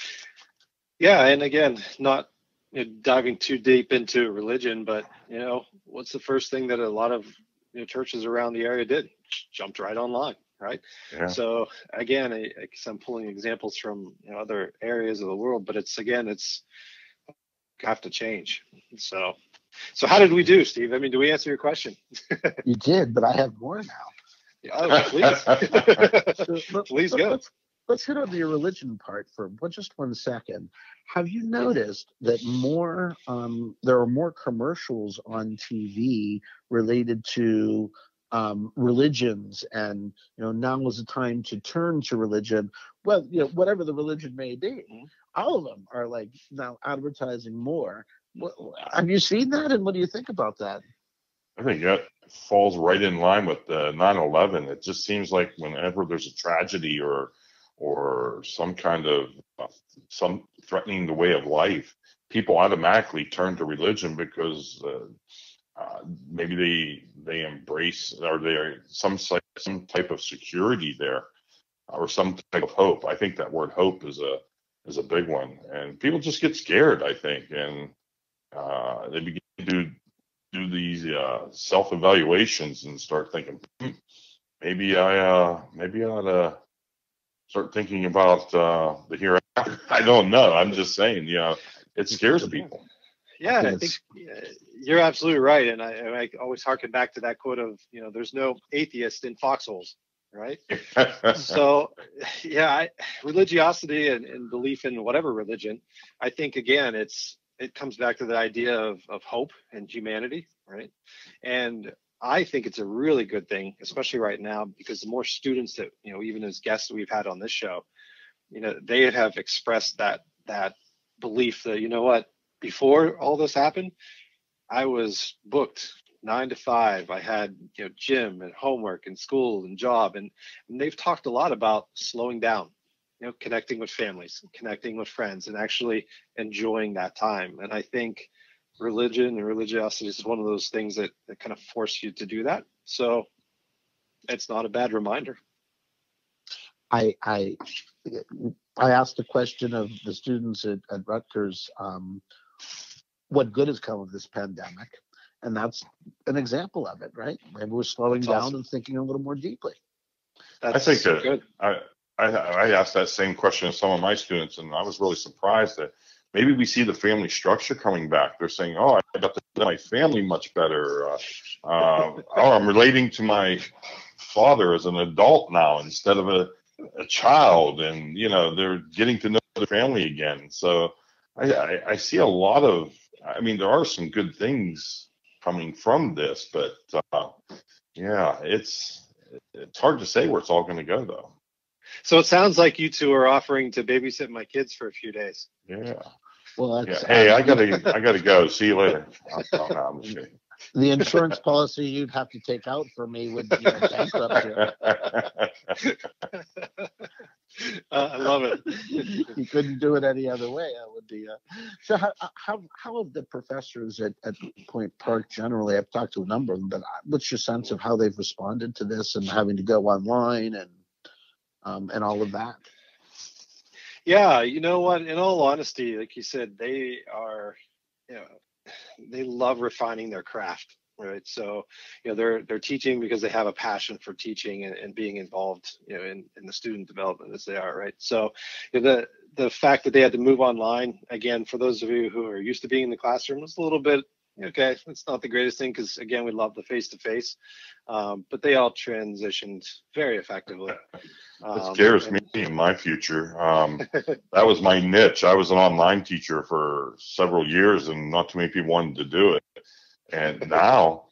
Yeah, and again, not you know, diving too deep into religion, but you know, what's the first thing that a lot of you know, churches around the area did? Jumped right online, right? Yeah. So again, I, I'm pulling examples from you know, other areas of the world, but it's again, it's have to change. So, so how did we do, Steve? I mean, do we answer your question? you did, but I have more now. Oh, please, please go. Let's, let's hit on the religion part for just one second. Have you noticed that more um, there are more commercials on TV related to um, religions and you know now is the time to turn to religion well you know whatever the religion may be mm-hmm. all of them are like now advertising more have you seen that and what do you think about that I think that falls right in line with the 9/11. It just seems like whenever there's a tragedy or or some kind of uh, some threatening the way of life, people automatically turn to religion because uh, uh, maybe they they embrace or they some some type of security there or some type of hope. I think that word hope is a is a big one, and people just get scared. I think, and uh, they begin to do these uh, self evaluations and start thinking, hmm, maybe I uh, maybe I ought to start thinking about uh, the hereafter. I don't know. I'm just saying, you know, it scares people. Yeah, I think you're absolutely right, and I, I always harken back to that quote of, you know, there's no atheist in foxholes right? so, yeah, I, religiosity and, and, belief in whatever religion, I think again, it's it comes back to the idea of, of hope and humanity, right? And I think it's a really good thing, especially right now, because the more students that, you know, even as guests we've had on this show, you know, they have expressed that that belief that, you know what, before all this happened, I was booked nine to five. I had, you know, gym and homework and school and job. And, and they've talked a lot about slowing down, you know, connecting with families, connecting with friends, and actually enjoying that time. And I think religion and religiosity is one of those things that, that kind of force you to do that. So it's not a bad reminder. I I I asked the question of the students at, at Rutgers, um, what good has come of this pandemic? And that's an example of it, right? Maybe we're slowing that's down awesome. and thinking a little more deeply. That's I think that good. I, I, I asked that same question to some of my students, and I was really surprised that maybe we see the family structure coming back. They're saying, "Oh, I got to know my family much better." Uh, uh, oh, I'm relating to my father as an adult now instead of a, a child, and you know they're getting to know the family again. So I, I, I see a lot of. I mean, there are some good things coming from this, but uh, yeah, it's it's hard to say where it's all going to go though. So it sounds like you two are offering to babysit my kids for a few days. Yeah. Well, Yeah. Hey, um, I gotta I gotta go. See you later. No, no, I'm just kidding. the insurance policy you'd have to take out for me would be know, bankrupt you. Uh, I love it. you couldn't do it any other way. That would be. Uh, so how how how have the professors at, at Point Park generally? I've talked to a number of them, but uh, what's your sense of how they've responded to this and having to go online and um, and all of that? Yeah, you know what? In all honesty, like you said, they are, you know, they love refining their craft, right? So, you know, they're they're teaching because they have a passion for teaching and, and being involved, you know, in, in the student development as they are, right? So, you know, the the fact that they had to move online again, for those of you who are used to being in the classroom, was a little bit okay. It's not the greatest thing because again, we love the face to face, but they all transitioned very effectively. It Um, scares and- me in my future. Um, that was my niche. I was an online teacher for several years, and not too many people wanted to do it. And now,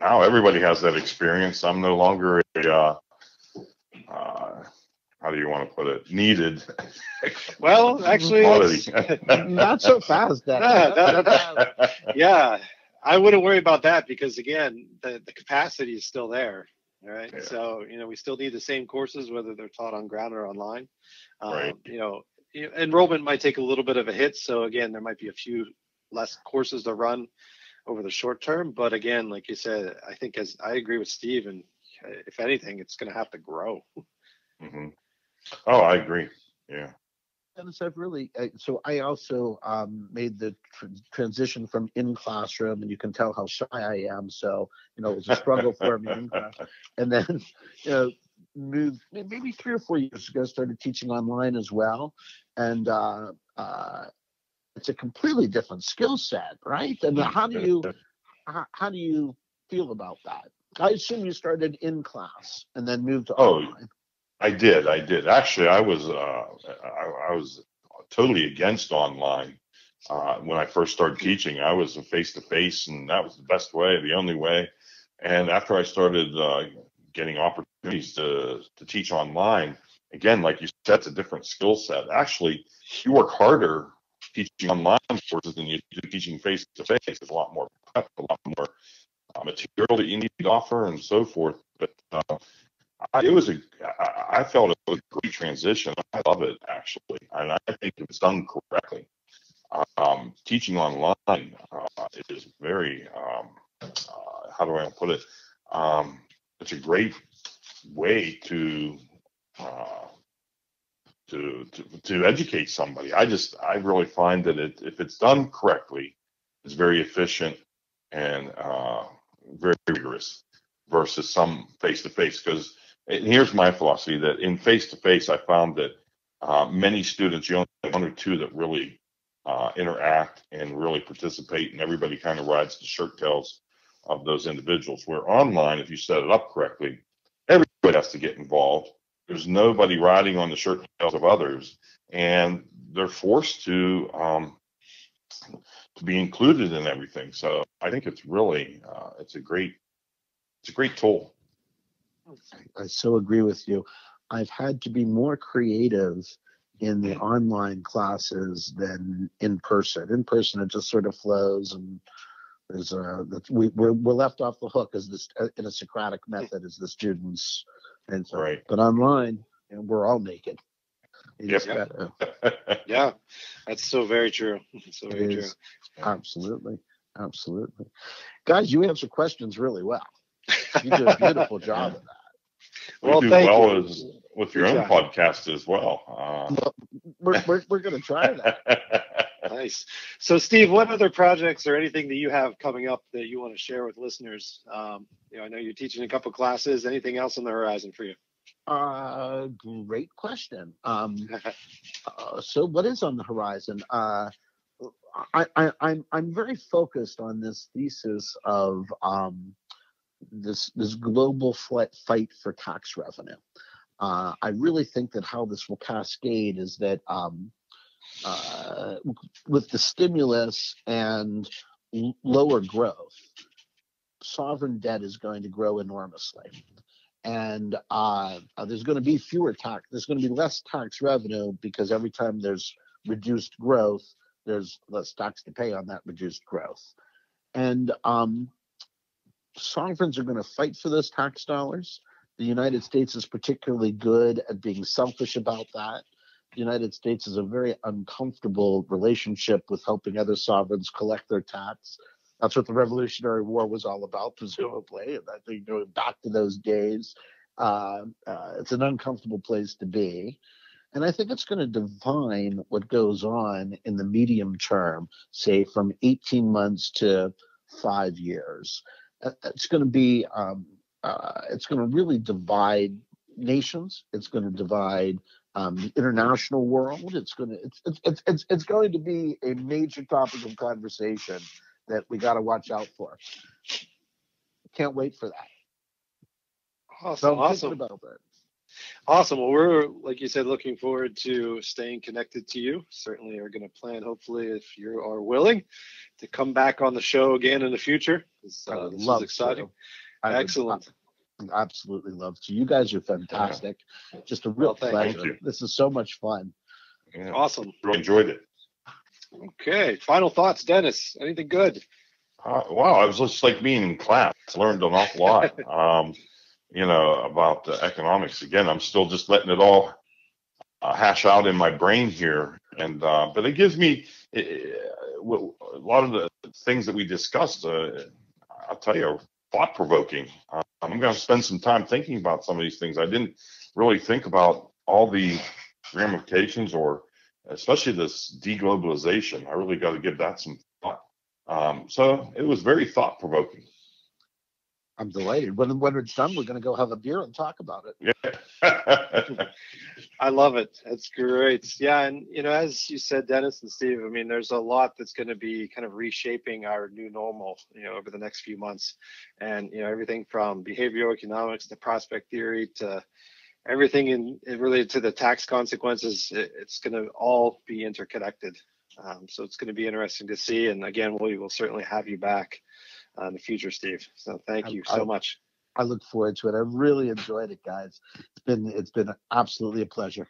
now everybody has that experience. I'm no longer a uh, uh, how do you want to put it? Needed. Well, actually, Quality. it's- Not so fast, Dennis. Yeah, Not so yeah, I wouldn't worry about that because again, the, the capacity is still there. All right. Yeah. So, you know, we still need the same courses, whether they're taught on ground or online. Um, Right. You know, enrollment might take a little bit of a hit. So again, there might be a few less courses to run over the short term. But again, like you said, I think as I agree with Steve, and uh, if anything, it's going to have to grow. hmm Oh, I agree. Yeah. Dennis, I've really uh, so I also um, made the tr- transition from in classroom, and you can tell how shy I am. So you know it was a struggle for me in class, and then you know moved maybe three or four years ago started teaching online as well, and uh, uh, it's a completely different skill set, right? And how do you how, how do you feel about that? I assume you started in class and then moved to Oh, online. I did. I did. Actually, I was uh, I, I was totally against online uh, when I first started teaching. I was a face to face, and that was the best way, the only way. And after I started uh, getting opportunities to to teach online, again, like you said, it's a different skill set. Actually, you work harder teaching online courses than you do teaching face to face. There's a lot more prep, a lot more uh, material that you need to offer, and so forth. But uh, I, it was a, I, felt it was a great transition. I love it actually, and I think if it's done correctly, um, teaching online uh, is very, um, uh, how do I put it? Um, it's a great way to, uh, to, to, to educate somebody. I just, I really find that it, if it's done correctly, it's very efficient and, uh, very rigorous versus some face to face because and here's my philosophy that in face to face, I found that uh, many students, you only have one or two that really uh, interact and really participate, and everybody kind of rides the shirt tails of those individuals. Where online, if you set it up correctly, everybody has to get involved. There's nobody riding on the shirt tails of others, and they're forced to um, to be included in everything. So I think it's really uh, it's a great it's a great tool. I so agree with you. I've had to be more creative in the online classes than in person. In person, it just sort of flows, and there's a we we're, we're left off the hook as this uh, in a Socratic method as the students, and so. Right. But online, you know, we're all naked. You Yep. just Yeah, that's so very true. So It very true. absolutely, absolutely, guys. You answer questions really well. You did a beautiful job of that. We Well, do thank well you. as with your Good own job. podcast as well. We're we're, we're gonna try that. Uh, Nice. So, Steve, what other projects or anything that you have coming up that you want to share with listeners? Um, you know, I know you're teaching a couple classes. Anything else on the horizon for you? Uh, great question. Um, uh, so what is on the horizon? Uh, I, I, I'm I'm very focused on this thesis of um, this this global fight for tax revenue. Uh, I really think that how this will cascade is that um, uh, with the stimulus and l- lower growth, sovereign debt is going to grow enormously. And uh, there's going to be fewer tax, there's going to be less tax revenue because every time there's reduced growth, there's less tax to pay on that reduced growth. And um, sovereigns are going to fight for those tax dollars. The United States is particularly good at being selfish about that. The United States is a very uncomfortable relationship with helping other sovereigns collect their tax. That's what the Revolutionary War was all about, presumably. And I think going back to those days, uh, uh, it's an uncomfortable place to be. And I think it's going to define what goes on in the medium term, say from 18 months to five years. Uh, it's going to be um, uh, it's going to really divide nations. It's going to divide um, the international world. It's going to it's, it's it's it's going to be a major topic of conversation that we got to watch out for. Can't wait for that. Awesome, so awesome. About that. Awesome. Well, we're like you said, looking forward to staying connected to you. Certainly, are going to plan, hopefully, if you are willing, to come back on the show again in the future. Uh, this is exciting. To. Excellent. Would, absolutely love to. You guys are fantastic. Yeah. Just a real well, pleasure. This is so much fun. Yeah. Awesome. Really enjoyed it. Okay. Final thoughts, Dennis. Anything good? Uh, wow, I was just like being in class. Learned an awful lot. um, you know about the economics. Again, I'm still just letting it all uh, hash out in my brain here, and uh, but it gives me it, a lot of the things that we discussed. Uh, I'll tell you, are thought provoking. Uh, I'm going to spend some time thinking about some of these things. I didn't really think about all the ramifications or especially this deglobalization. I really got to give that some thought. Um, so it was very thought provoking. I'm delighted. When when it's done, we're going to go have a beer and talk about it. Yeah. I love it. That's great. Yeah, and you know, as you said, Dennis and Steve, I mean, there's a lot that's going to be kind of reshaping our new normal, you know, over the next few months, and you know, everything from behavioral economics to prospect theory to everything in, in related to the tax consequences. It, it's going to all be interconnected. Um, so it's going to be interesting to see. And again, we will certainly have you back uh, in the future, Steve. So thank you so I, much. I look forward to it. I really enjoyed it, guys. It's been it's been absolutely a pleasure.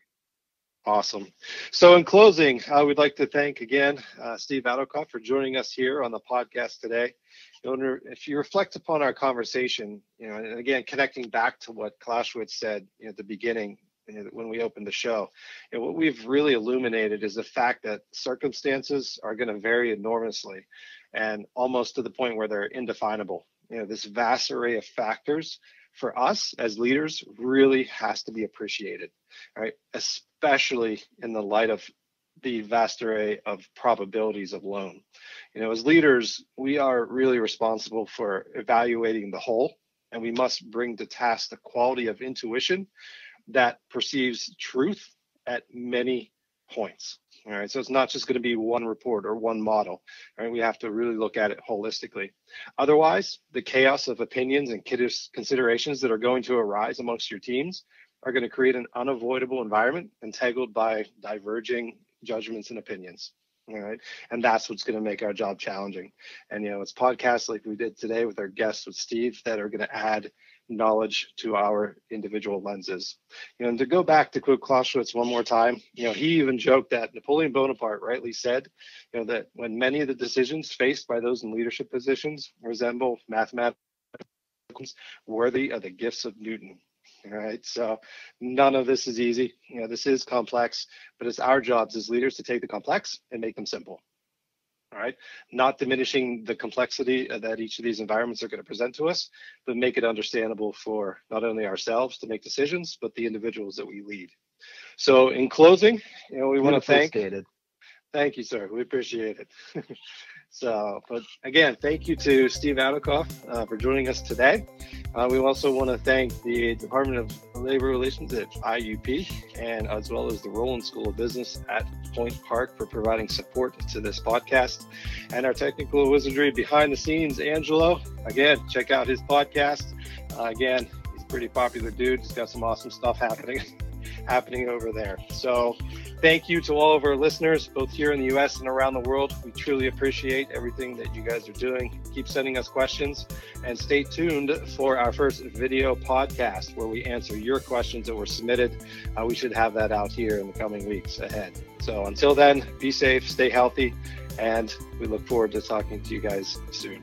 Awesome. So, in closing, I would like to thank again uh, Steve Adocott for joining us here on the podcast today. You know, if you reflect upon our conversation, you know, and again, connecting back to what Clausewitz said you know, at the beginning when we opened the show, And what we've really illuminated is the fact that circumstances are going to vary enormously and almost to the point where they're indefinable. You know, this vast array of factors for us as leaders really has to be appreciated, right? Especially in the light of the vast array of probabilities of loan. You know, as leaders, we are really responsible for evaluating the whole, and we must bring to task the quality of intuition that perceives truth at many points. All right, so it's not just going to be one report or one model. All right, we have to really look at it holistically. Otherwise, the chaos of opinions and considerations that are going to arise amongst your teams are going to create an unavoidable environment entangled by diverging judgments and opinions. All right. And that's what's going to make our job challenging. And, you know, it's podcasts like we did today with our guests with Steve that are going to add knowledge to our individual lenses. You know, and to go back to quote Clausewitz one more time, you know, he even joked that Napoleon Bonaparte rightly said, you know, that when many of the decisions faced by those in leadership positions resemble mathematics worthy of the gifts of Newton. All right. So none of this is easy. You know, this is complex, but it's our jobs as leaders to take the complex and make them simple. All right. Not diminishing the complexity uh, that each of these environments are going to present to us, but make it understandable for not only ourselves to make decisions, but the individuals that we lead. So in closing, you know, we want to thank. Stated. Thank you, sir. We appreciate it. so, but again, thank you to Steve Adukoff uh, for joining us today. Uh, we also want to thank the Department of Labor Relations at IUP and as well as the Rowland School of Business at Point Park for providing support to this podcast. And our technical wizardry behind the scenes, Angelo. Again, check out his podcast. Uh, again, he's a pretty popular dude. He's got some awesome stuff happening. happening over there. So, thank you to all of our listeners, both here in the US and around the world. We truly appreciate everything that you guys are doing. Keep sending us questions and stay tuned for our first video podcast where we answer your questions that were submitted. Uh, we should have that out here in the coming weeks ahead. So, until then, be safe, stay healthy, and we look forward to talking to you guys soon.